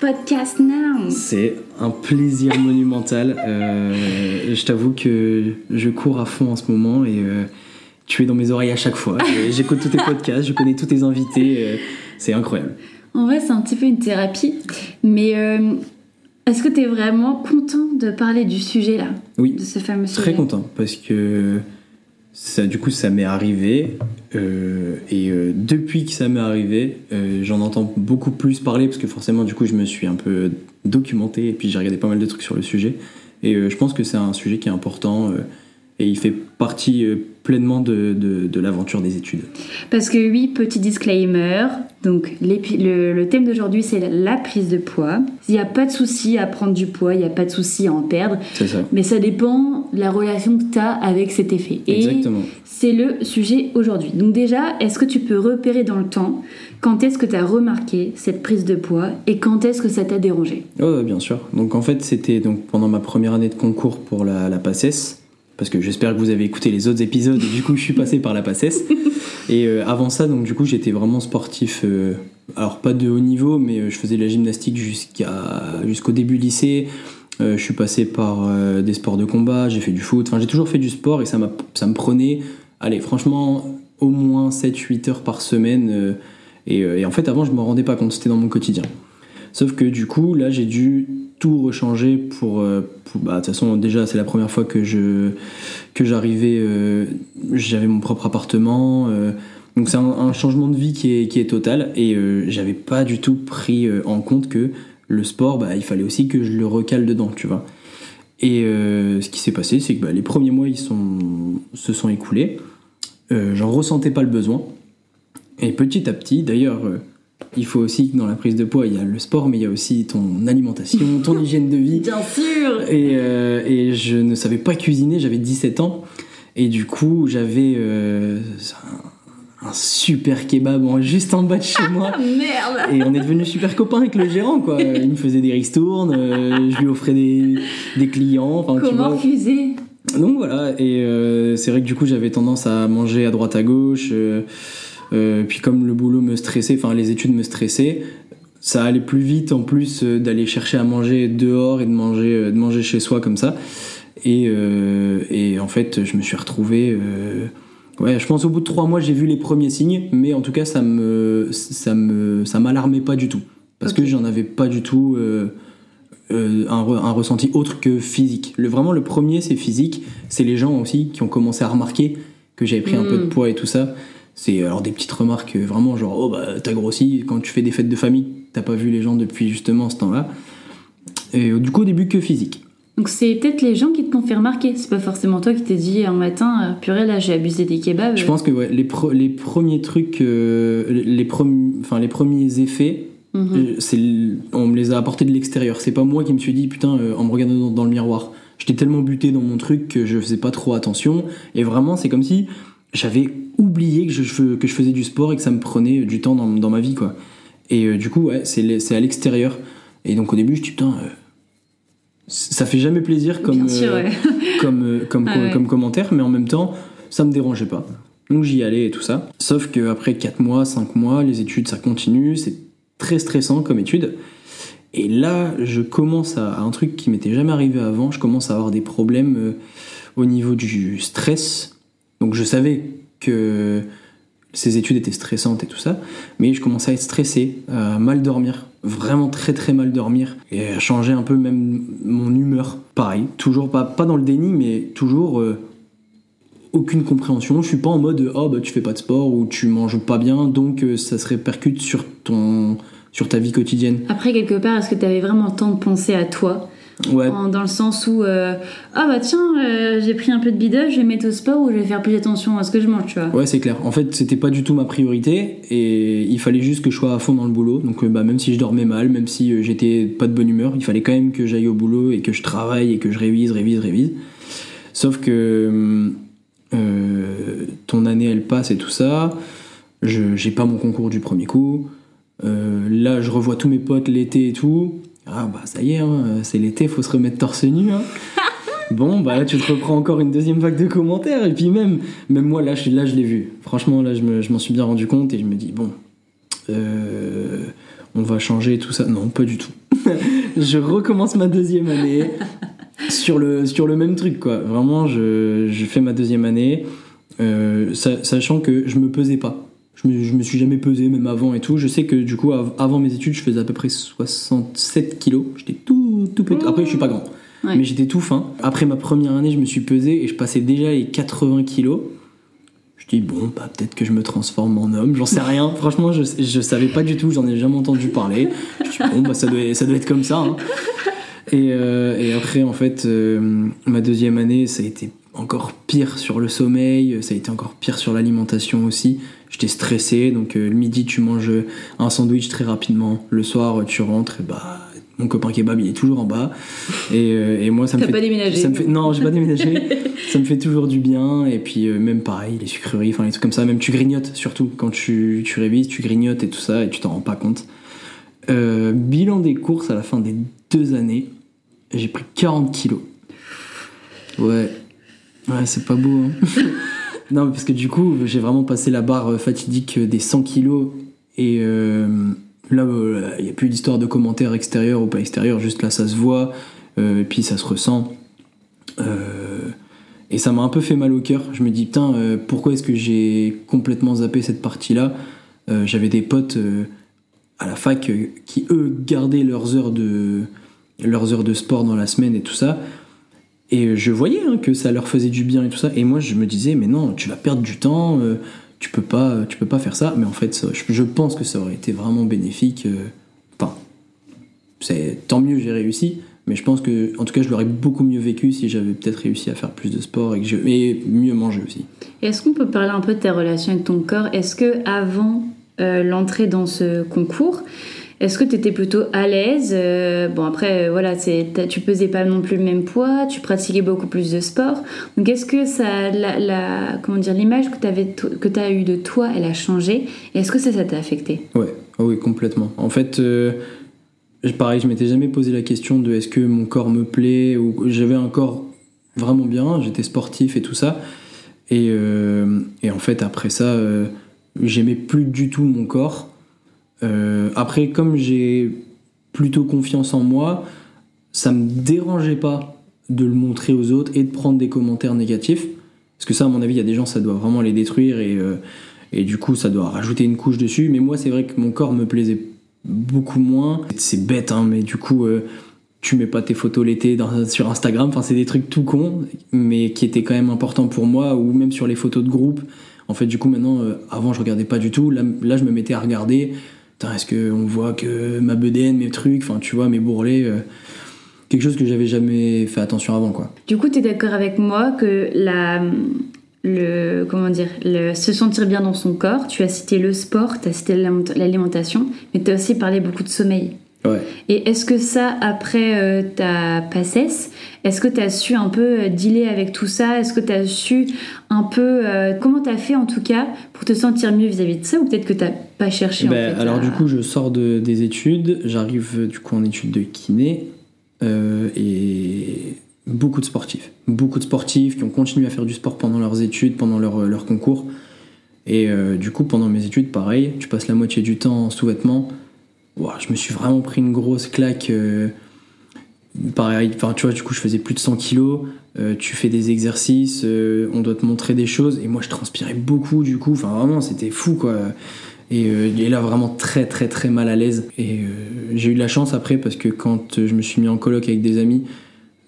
podcast Now C'est un plaisir monumental. Euh, je t'avoue que je cours à fond en ce moment et euh, tu es dans mes oreilles à chaque fois. J'écoute tous tes podcasts, je connais tous tes invités. euh, c'est incroyable. En vrai, c'est un petit peu une thérapie. Mais euh, est-ce que tu es vraiment content de parler du sujet là? Oui, De ce fameux sujet? très content parce que ça, du coup, ça m'est arrivé. euh, et euh, depuis que ça m'est arrivé, euh, j'en entends beaucoup plus parler parce que forcément, du coup, je me suis un peu documenté et puis j'ai regardé pas mal de trucs sur le sujet. Et je pense que c'est un sujet qui est important et il fait partie pleinement de, de- de l'aventure des études. Parce que oui, petit disclaimer, donc le, le thème d'aujourd'hui c'est la, prise de poids. Il n'y a pas de souci à prendre du poids, il n'y a pas de souci à en perdre, C'est ça. mais ça dépend de la relation que tu as avec cet effet. Et Exactement. c'est le sujet aujourd'hui. Donc déjà, est-ce que tu peux repérer dans le temps quand est-ce que tu as remarqué cette prise de poids et quand est-ce que ça t'a dérangé? Oh, bien sûr. Donc en fait, c'était donc pendant ma première année de concours pour la, la PACES, parce que j'espère que vous avez écouté les autres épisodes, et du coup je suis passé par la PACES. Et euh, avant ça, donc du coup j'étais vraiment sportif, euh, alors pas de haut niveau, mais euh, je faisais de la gymnastique jusqu'à jusqu'au début lycée. Euh, je suis passé par des sports de combat, j'ai fait du foot, enfin j'ai toujours fait du sport et ça, m'a- ça me prenait, allez franchement, au moins 7-8 heures par semaine. et, et en fait avant je me rendais pas compte, c'était dans mon quotidien. Sauf que du coup, là, j'ai dû tout rechanger pour. euh, pour- bah, de toute façon, déjà, c'est la première fois que je que j'arrivais. euh, j'avais mon propre appartement. euh, donc, c'est un, changement de vie qui est, total. Et j'avais pas du tout pris en compte que le sport, bah, il fallait aussi que je le recale dedans, tu vois. Et ce qui s'est passé, c'est que bah, les premiers mois, ils sont, se sont écoulés. J'en ressentais pas le besoin. Et petit à petit, d'ailleurs, il faut aussi que dans la prise de poids, il y a le sport, mais il y a aussi ton alimentation, ton hygiène de vie. Bien sûr Et, euh, et je ne savais pas cuisiner, j'avais 17 ans. Et du coup, j'avais euh, un, un super kebab en- juste en bas de chez moi. Merde Et on est devenus super copains avec le gérant, quoi. Il me faisait des ristournes, euh, je lui offrais des, des clients. Enfin, tu Comment vois. refuser Donc voilà, et c'est vrai que du coup j'avais tendance à manger à droite à gauche, puis comme le boulot me stressait, enfin les études me stressaient, ça allait plus vite en plus euh, d'aller chercher à manger dehors et de manger, euh, de manger chez soi comme ça. Et, euh, et en fait je me suis retrouvé... euh, ouais, je pense au bout de trois mois j'ai vu les premiers signes, mais en tout cas ça me ça me ça m'alarmait pas du tout parce Ok. que j'en avais pas du tout euh, euh, un, re- un ressenti autre que physique. Le, vraiment, le premier, c'est physique. C'est les gens aussi qui ont commencé à remarquer que j'avais pris un peu de Mm. poids et tout ça. C'est alors des petites remarques euh, vraiment genre, oh bah t'as grossi. Quand tu fais des fêtes de famille, t'as pas vu les gens depuis justement ce temps-là. Et euh, du coup, au début, que physique. Donc c'est peut-être les gens qui te l'ont fait remarquer. C'est pas forcément toi qui t'es dit un matin, euh, purée là j'ai abusé des kebabs. Je pense que ouais, les, pre- les premiers trucs, euh, les, premi- enfin, les premiers effets. Euh, c'est l- on me les a apportés de l'extérieur. C'est pas moi qui me suis dit putain euh, en me regardant dans, dans le miroir. J'étais tellement buté dans mon truc que je faisais pas trop attention. Et vraiment, c'est comme si j'avais oublié que je, que je faisais du sport et que ça me prenait du temps dans, dans ma vie quoi. Et euh, du coup, ouais, c'est à l'extérieur. Et donc au début, je dis putain, euh, ça fait jamais plaisir comme sûr, euh, ouais. comme, euh, comme, Ah ouais. comme commentaire, mais en même temps, ça me dérangeait pas. Donc j'y allais et tout ça. Sauf qu'après 4 mois, 5 mois, les études, ça continue, c'est très stressant comme étude. Et là, je commence à, à un truc qui m'était jamais arrivé avant, je commence à avoir des problèmes euh, au niveau du stress. Donc je savais que ces études étaient stressantes et tout ça, mais je commençais à être stressé, à mal dormir, vraiment très très mal dormir, et à changer un peu même mon humeur. Pareil, toujours pas, dans le déni, mais toujours euh, aucune compréhension. Je suis pas en mode oh bah tu fais pas de sport ou tu manges pas bien, donc euh, ça se répercute sur ton sur ta vie quotidienne. Après quelque part, est-ce que t'avais vraiment le temps de penser à toi? Ouais, En- Dans le sens où euh, ah bah tiens euh, j'ai pris un peu de bidon, je vais mettre au sport ou je vais faire plus attention à ce que je mange, tu vois. Ouais, c'est clair. En fait, c'était pas du tout ma priorité et il fallait juste que je sois à fond dans le boulot. Donc, euh, bah, même si je dormais mal, même si euh, j'étais pas de bonne humeur, il fallait quand même que j'aille au boulot et que je travaille et que je révise, révise, révise. Sauf que euh, ton année elle passe et tout ça. Je j'ai pas mon concours du premier coup. Euh, là, je revois tous mes potes l'été et tout. Ah bah ça y est, hein, c'est l'été, faut se remettre torse nu. hein. Bon, bah là, tu te reprends encore une deuxième vague de commentaires. Et puis même, même moi, là, je, là, je l'ai vu. Franchement, là, je, me- je m'en suis bien rendu compte et je me dis, bon, euh, on va changer tout ça. Non, pas du tout. je recommence ma deuxième année sur le, sur le même truc, quoi. Vraiment, je, je fais ma deuxième année, euh, sa- sachant que je me pesais pas. Je me, je me suis jamais pesé, même avant et tout. Je sais que du coup, av- avant mes études, je faisais à peu près 67 kilos. J'étais tout, tout petit. Après, je suis pas grand. Ouais. Mais j'étais tout fin. Après ma première année, je me suis pesé et je passais déjà les 80 kilos. Je dis, bon, bah, peut-être que je me transforme en homme, j'en sais rien. Franchement, je, je savais pas du tout, j'en ai jamais entendu parler. Je dis, bon, bah, ça doit, ça doit être comme ça. hein. Et, euh, et après, en fait, euh, ma deuxième année, ça a été encore pire sur le sommeil, ça a été encore pire sur l'alimentation aussi. J'étais stressé, donc euh, le midi, tu manges un sandwich très rapidement. Le soir, tu rentres, et bah, mon copain kebab, il est toujours en bas. Et, euh, et moi, ça me fait. pas déménagé ça me fait- Non, j'ai pas déménagé. ça me fait toujours du bien. Et puis, euh, même pareil, les sucreries, enfin, les trucs comme ça. Même tu grignotes, surtout. Quand tu, tu révises, tu grignotes et tout ça, et tu t'en rends pas compte. Euh, bilan des courses à la fin des deux années, j'ai pris 40 kilos. Ouais. Ouais, c'est pas beau, hein. non, parce que du coup, j'ai vraiment passé la barre euh, fatidique des 100 kilos. Et euh, là, il n'y a plus d'histoire de commentaires extérieurs ou pas extérieurs, juste là, ça se voit. euh, et puis ça se ressent. Euh, et ça m'a un peu fait mal au cœur. Je me dis, putain, euh, pourquoi est-ce que j'ai complètement zappé cette partie-là? Euh, J'avais des potes euh, à la fac euh, qui, eux, gardaient leurs heures, de, leurs heures de sport dans la semaine et tout ça. Et je voyais hein, que ça leur faisait du bien et tout ça. Et moi, je me disais, mais non, tu vas perdre du temps, euh, tu, peux pas, tu peux pas faire ça. Mais en fait, ça- je, pense que ça aurait été vraiment bénéfique. euh, Enfin, c'est tant mieux, j'ai réussi. Mais je pense que, en tout cas, je l'aurais beaucoup mieux vécu si j'avais peut-être réussi à faire plus de sport et mieux manger aussi. Est-ce qu'on peut parler un peu de ta relation avec ton corps? Est-ce que avant euh, l'entrée dans ce concours, est-ce que tu étais plutôt à l'aise Euh, Bon après euh, voilà, tu pesais pas non plus le même poids, tu pratiquais beaucoup plus de sport. Donc est-ce que ça la, comment dire l'image que tu as eu de toi, elle a changé? Est-ce que ça ça t'a affecté? Ouais, ah oui, complètement. En fait, euh, pareil, je m'étais jamais posé la question de est-ce que mon corps me plaît ou j'avais un corps vraiment bien, j'étais sportif et tout ça. Et, et en fait, après ça, j'aimais plus du tout mon corps. Euh, après, comme j'ai plutôt confiance en moi, ça me dérangeait pas de le montrer aux autres et de prendre des commentaires négatifs. Parce que ça, à mon avis, il y a des gens, ça doit vraiment les détruire et, euh, et du coup, ça doit rajouter une couche dessus. Mais moi, c'est vrai que mon corps me plaisait beaucoup moins. C'est bête, hein, mais du coup, euh, tu mets pas tes photos l'été sur Instagram. Enfin, c'est des trucs tout cons, mais qui étaient quand même importants pour moi, ou même sur les photos de groupe. En fait, du coup, maintenant, euh, avant, je regardais pas du tout. Là je me mettais à regarder. Est-ce qu'on voit que ma bedaine, mes trucs, enfin, tu vois, mes bourrelets. euh, quelque chose que j'avais jamais fait attention avant, quoi. Du coup, tu es d'accord avec moi que la, le, comment dire, se sentir bien dans son corps, tu as cité le sport, tu as cité l'aliment- l'alimentation, mais tu as aussi parlé beaucoup de sommeil. Ouais. Et est-ce que ça, après euh, ta passesse, est-ce que tu as su un peu euh, dealer avec tout ça? Est-ce que tu as su un peu... euh, comment tu as fait en tout cas pour te sentir mieux vis-à-vis de ça? Ou peut-être que tu pas cherché en Ben, fait, alors à- du coup, je sors de, des études, j'arrive du coup en études de kiné euh, et beaucoup de sportifs, beaucoup de sportifs qui ont continué à faire du sport pendant leurs études, pendant leur, leur concours. Et du coup, pendant mes études, pareil, tu passes la moitié du temps en sous-vêtements. Je me suis vraiment pris une grosse claque. euh, enfin, tu vois, du coup, je faisais plus de 100 kilos. euh, tu fais des exercices, euh, on doit te montrer des choses. Et moi, je transpirais beaucoup, du coup. Enfin, vraiment, c'était fou, quoi. Et, là, vraiment très, très, très mal à l'aise. Et j'ai eu de la chance après, parce que quand je me suis mis en coloc avec des amis,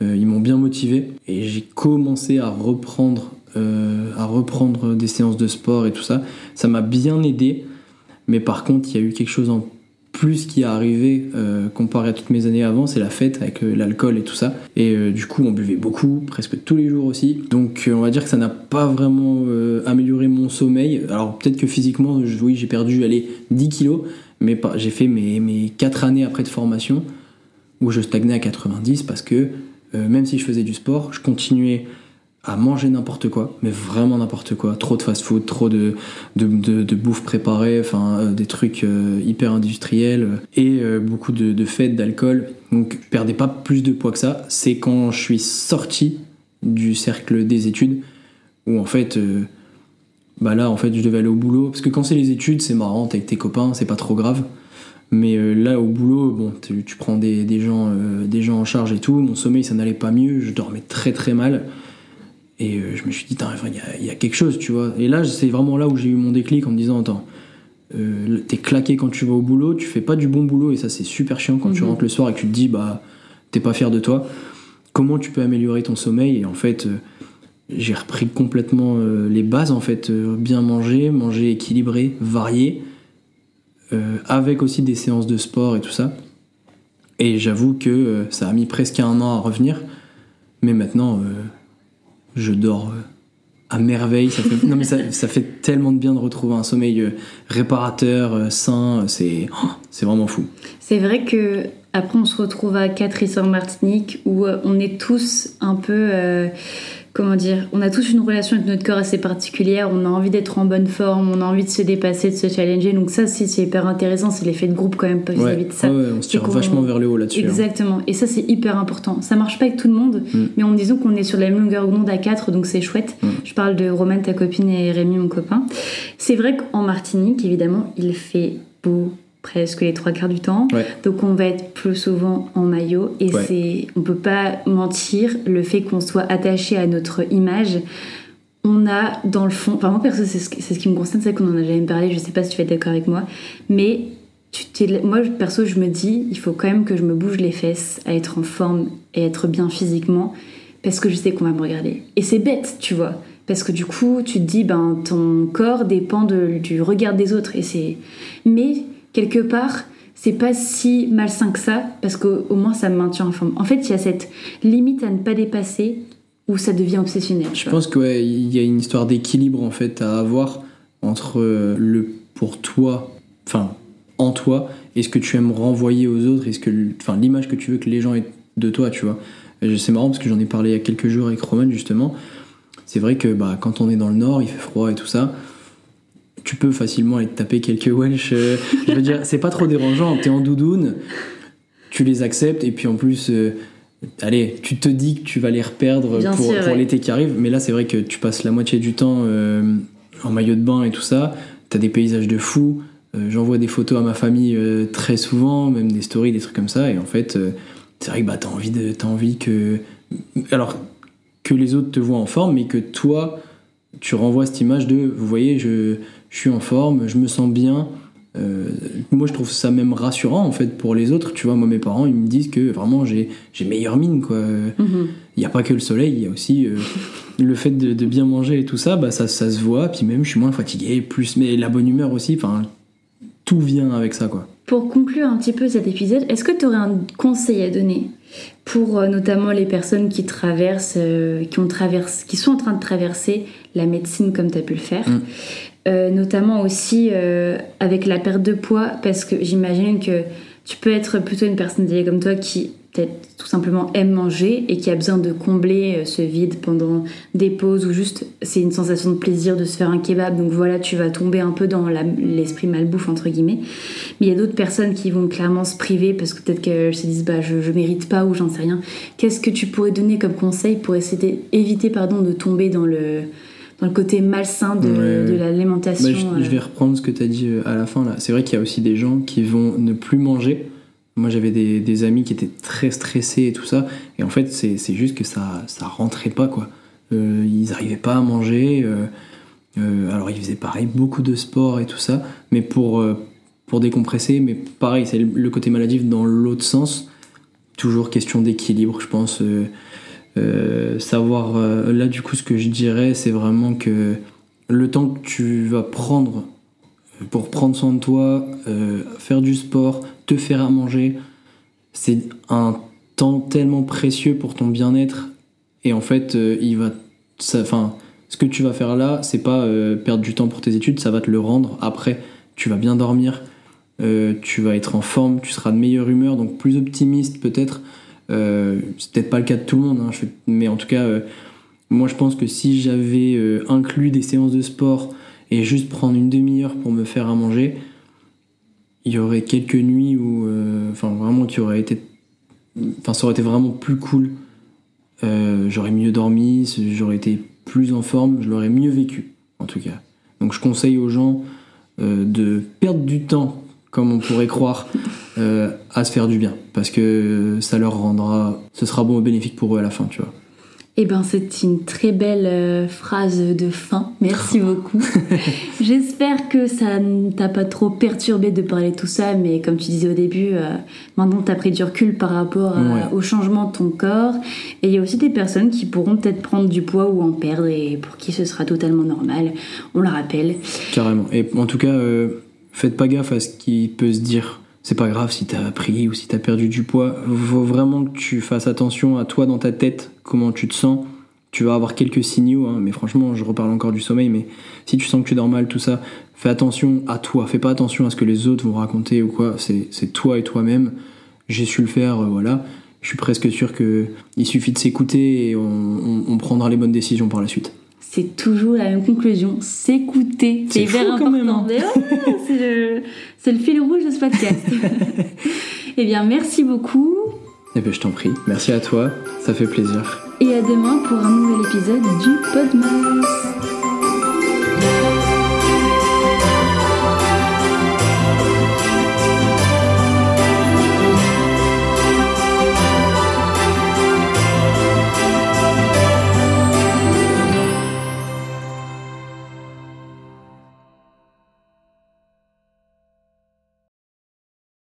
ils m'ont bien motivé. Et j'ai commencé à reprendre, à reprendre des séances de sport et tout ça. Ça m'a bien aidé. Mais par contre, il y a eu quelque chose en plus qui est arrivé euh, comparé à toutes mes années avant, c'est la fête avec euh, l'alcool et tout ça. Et euh, du coup, on buvait beaucoup, presque tous les jours aussi. Donc, on va dire que ça n'a pas vraiment amélioré mon sommeil. Alors, peut-être que physiquement, oui, j'ai perdu allez, 10 kilos, mais j'ai fait mes, mes 4 années après de formation où je stagnais à 90 parce que même si je faisais du sport, je continuais à manger n'importe quoi, mais vraiment n'importe quoi. Trop de fast-food, trop de, de, de, bouffe préparée, enfin euh, des trucs euh, hyper industriels et euh, beaucoup de, fêtes, d'alcool. Donc perdez pas plus de poids que ça. C'est quand je suis sorti du cercle des études où en fait, bah là en fait je devais aller au boulot parce que quand c'est les études c'est marrant, t'es avec tes copains, c'est pas trop grave. Mais là, au boulot, bon, tu, prends des gens, des gens en charge et tout. Mon sommeil, ça n'allait pas mieux. Je dormais très très mal. Et euh, je me suis dit, il y, a quelque chose, tu vois. Et là, c'est vraiment là où j'ai eu mon déclic en me disant, attends, euh, t'es claqué quand tu vas au boulot, tu fais pas du bon boulot, et ça c'est super chiant quand tu mhm. rentres le soir et que tu te dis, bah, t'es pas fier de toi. Comment tu peux améliorer ton sommeil Et en fait, euh, j'ai repris complètement les bases, en fait, bien manger, manger équilibré, varié, avec aussi des séances de sport et tout ça. Et j'avoue que ça a mis presque un an à revenir, mais maintenant je dors euh, à merveille. Ça fait, non mais ça, fait tellement de bien de retrouver un sommeil euh, réparateur, euh, sain. C'est oh, c'est vraiment fou. C'est vrai que après on se retrouve à 4 ici en Martinique où on est tous un peu comment dire, on a tous une relation avec notre corps assez particulière, on a envie d'être en bonne forme, on a envie de se dépasser, de se challenger. Donc ça, c'est hyper intéressant, c'est l'effet de groupe quand même vis-à-vis de ça. Ouais, on se tire vachement vers le haut là-dessus. Hein. Exactement. Et ça, c'est hyper important. Ça marche pas avec tout le monde, mm. mais on disons qu'on est sur la même longueur d'onde à 4, donc c'est chouette. Mm. Je parle de Romain, ta copine, et Rémi, mon copain. C'est vrai qu'en Martinique, évidemment, il fait beau, presque les trois quarts du temps. Donc on va être plus souvent en maillot et c'est on peut pas mentir le fait qu'on soit attaché à notre image. On a dans le fond, enfin moi perso c'est ce, ce, qui me concerne, c'est qu'on en a jamais parlé, je sais pas si tu vas être d'accord avec moi, mais tu moi perso je me dis il faut quand même que je me bouge les fesses à être en forme et être bien physiquement parce que je sais qu'on va me regarder. Et c'est bête, tu vois. Parce que du coup, tu te dis, ben, ton corps dépend de, du regard des autres. Et c'est... Mais quelque part, c'est pas si malsain que ça, parce qu'au moins ça me maintient en forme. En fait, il y a cette limite à ne pas dépasser où ça devient obsessionnel. Je pense qu'il y a une histoire d'équilibre en fait à avoir entre euh, le pour toi, enfin en toi, et ce que tu aimes renvoyer aux autres, et ce que, enfin l'image que tu veux que les gens aient de toi, tu vois. C'est marrant parce que j'en ai parlé il y a quelques jours avec Roman justement. C'est vrai que bah, quand on est dans le nord, il fait froid et tout ça tu peux facilement aller te taper quelques Welsh. Euh, je veux dire, c'est pas trop dérangeant. T'es en doudoune, tu les acceptes, et puis en plus, euh, allez, tu te dis que tu vas les reperdre pour, pour l'été qui arrive. Mais là, c'est vrai que tu passes la moitié du temps euh, en maillot de bain et tout ça. T'as des paysages de fou. J'envoie des photos à ma famille très souvent, même des stories, des trucs comme ça. Et en fait, c'est vrai que bah, t'as envie, de, as envie que. Alors, que les autres te voient en forme, mais que toi, tu renvoies cette image de, vous voyez, je, je suis en forme, je me sens bien. Euh, moi, je trouve ça même rassurant en fait pour les autres. Tu vois, moi, mes parents, ils me disent que vraiment j'ai meilleure mine quoi. Mhm. Il n'y a pas que le soleil, il y a aussi euh, le fait de, bien manger et tout ça. Bah ça, ça se voit. Puis même, je suis moins fatigué, plus mais la bonne humeur aussi. Enfin, tout vient avec ça quoi. Pour conclure un petit peu cet épisode, est-ce que tu aurais un conseil à donner pour euh, notamment les personnes qui traversent, qui ont traversé, qui sont en train de traverser la médecine comme tu as pu le faire? Mm. Euh, notamment aussi euh, avec la perte de poids, parce que j'imagine que tu peux être plutôt une personne comme toi qui peut-être tout simplement aime manger et qui a besoin de combler euh, ce vide pendant des pauses ou juste c'est une sensation de plaisir de se faire un kebab. Donc voilà tu vas tomber un peu dans l'esprit malbouffe entre guillemets. Mais il y a d'autres personnes qui vont clairement se priver parce que peut-être qu'elles se disent bah je, je mérite pas ou j'en sais rien. Qu'est-ce que tu pourrais donner comme conseil pour essayer d'éviter pardon de tomber dans le dans le côté malsain de, de l'alimentation. Bah, je, vais reprendre ce que tu as dit euh, à la fin là. C'est vrai qu'il y a aussi des gens qui vont ne plus manger. Moi j'avais des, des, amis qui étaient très stressés et tout ça. Et en fait c'est juste que ça, ça rentrait pas quoi. Euh, ils n'arrivaient pas à manger. Euh, alors ils faisaient pareil, beaucoup de sport et tout ça. Mais pour, pour décompresser, mais pareil, c'est le côté maladif dans l'autre sens. Toujours question d'équilibre, je pense. Euh, savoir, euh, là du coup ce que je dirais c'est vraiment que le temps que tu vas prendre pour prendre soin de toi, euh, faire du sport, te faire à manger, c'est un temps tellement précieux pour ton bien-être. Et en fait il va enfin ce que tu vas faire là c'est pas perdre du temps pour tes études ça va te le rendre après. Tu vas bien dormir tu vas être en forme tu seras de meilleure humeur donc plus optimiste peut-être euh, c'est peut-être pas le cas de tout le monde, hein, mais en tout cas, euh, Moi, je pense que si j'avais euh, inclus des séances de sport et juste prendre une demi-heure pour me faire à manger, il y aurait quelques nuits où, euh, enfin, vraiment, qui aurait été, enfin, ça aurait été vraiment plus cool. Euh, j'aurais mieux dormi, j'aurais été plus en forme, je l'aurais mieux vécu, en tout cas. Donc, je conseille aux gens de perdre du temps, comme on pourrait croire, à se faire du bien, parce que ça leur rendra, ce sera bon et bénéfique pour eux à la fin, tu vois. Eh ben, c'est une très belle euh, phrase de fin. Merci beaucoup. J'espère que ça ne t'a pas trop perturbé de parler de tout ça, mais comme tu disais au début, euh, maintenant tu as pris du recul par rapport au changement de ton corps. Et il y a aussi des personnes qui pourront peut-être prendre du poids ou en perdre, et pour qui ce sera totalement normal. On le rappelle. Carrément. Et en tout cas, euh, faites pas gaffe à ce qui peut se dire c'est pas grave si t'as pris ou si t'as perdu du poids. Faut vraiment que tu fasses attention à toi dans ta tête, comment tu te sens. Tu vas avoir quelques signaux, hein, mais franchement, je reparle encore du sommeil, mais si tu sens que tu dors mal, tout ça, fais attention à toi. Fais pas attention à ce que les autres vont raconter ou quoi. C'est toi et toi-même. J'ai su le faire, euh, voilà. Je suis presque sûr qu'il suffit de s'écouter et on prendra les bonnes décisions par la suite c'est toujours la même conclusion, s'écouter. C'est hyper important. Hein. c'est, le, fil rouge de ce podcast. eh bien, merci beaucoup. Eh bien, je t'en prie. Merci à toi, ça fait plaisir. Et à demain pour un nouvel épisode du Podmas.